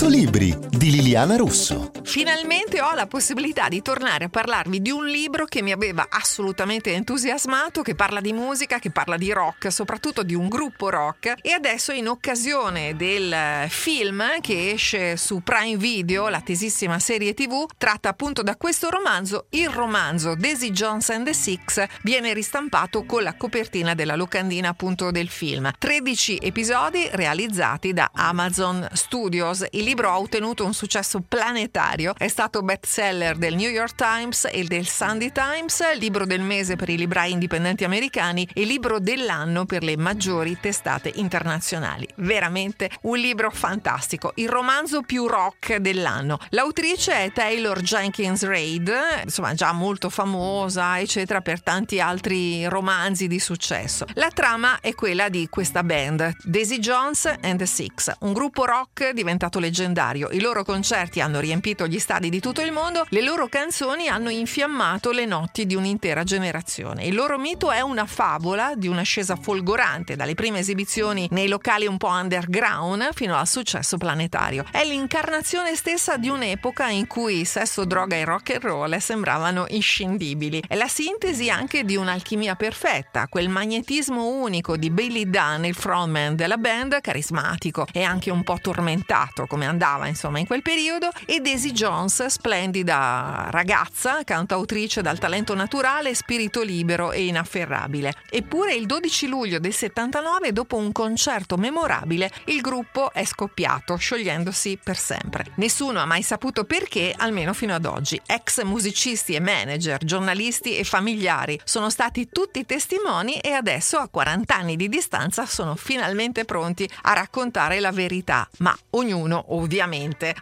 100 libri di Liliana Russo. Finalmente ho la possibilità di tornare a parlarvi di un libro che mi aveva assolutamente entusiasmato, che parla di musica, che parla di rock, soprattutto di un gruppo rock. E adesso in occasione del film che esce su Prime Video, l'attesissima serie TV, tratta appunto da questo romanzo, il romanzo Daisy Jones and the Six viene ristampato con la copertina della locandina appunto del film. 13 episodi realizzati da Amazon Studios. Il libro ha ottenuto un successo planetario, è stato bestseller del New York Times e del Sunday Times, libro del mese per i librai indipendenti americani e libro dell'anno per le maggiori testate internazionali. Veramente un libro fantastico, il romanzo più rock dell'anno. L'autrice è Taylor Jenkins Reid, insomma già molto famosa, eccetera, per tanti altri romanzi di successo. La trama è quella di questa band, Daisy Jones and the Six, un gruppo rock diventato leggendario. I loro concerti hanno riempito gli stadi di tutto il mondo, le loro canzoni hanno infiammato le notti di un'intera generazione. Il loro mito è una favola di un'ascesa folgorante dalle prime esibizioni nei locali un po' underground fino al successo planetario. È l'incarnazione stessa di un'epoca in cui sesso, droga e rock and roll sembravano inscindibili. È la sintesi anche di un'alchimia perfetta, quel magnetismo unico di Billy Dunn, il frontman della band, carismatico e anche un po' tormentato come andava insomma in quel periodo, e Daisy Jones, splendida ragazza, cantautrice dal talento naturale, spirito libero e inafferrabile. Eppure il 12 luglio del 79, dopo un concerto memorabile, il gruppo è scoppiato, sciogliendosi per sempre. Nessuno ha mai saputo perché, almeno fino ad oggi. Ex musicisti e manager, giornalisti e familiari sono stati tutti testimoni e adesso a 40 anni di distanza sono finalmente pronti a raccontare la verità, ma ognuno ovviamente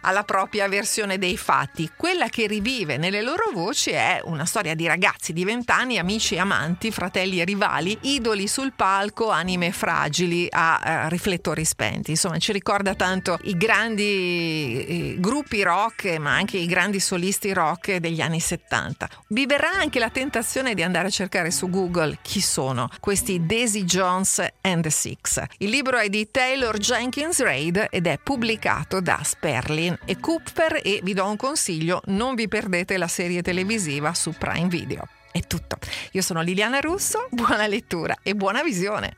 ha la propria versione dei fatti. Quella che rivive nelle loro voci è una storia di ragazzi di 20 anni, amici e amanti, fratelli e rivali, idoli sul palco, anime fragili a eh, riflettori spenti. Insomma, ci ricorda tanto i grandi eh, gruppi rock, ma anche i grandi solisti rock degli anni 70. Vi verrà anche la tentazione di andare a cercare su Google chi sono questi Daisy Jones and the Six. Il libro è di Taylor Jenkins Reid ed è pubblicato da Sperlin e Cooper e vi do un consiglio, non vi perdete la serie televisiva su Prime Video. È tutto. Io sono Liliana Russo, buona lettura e buona visione.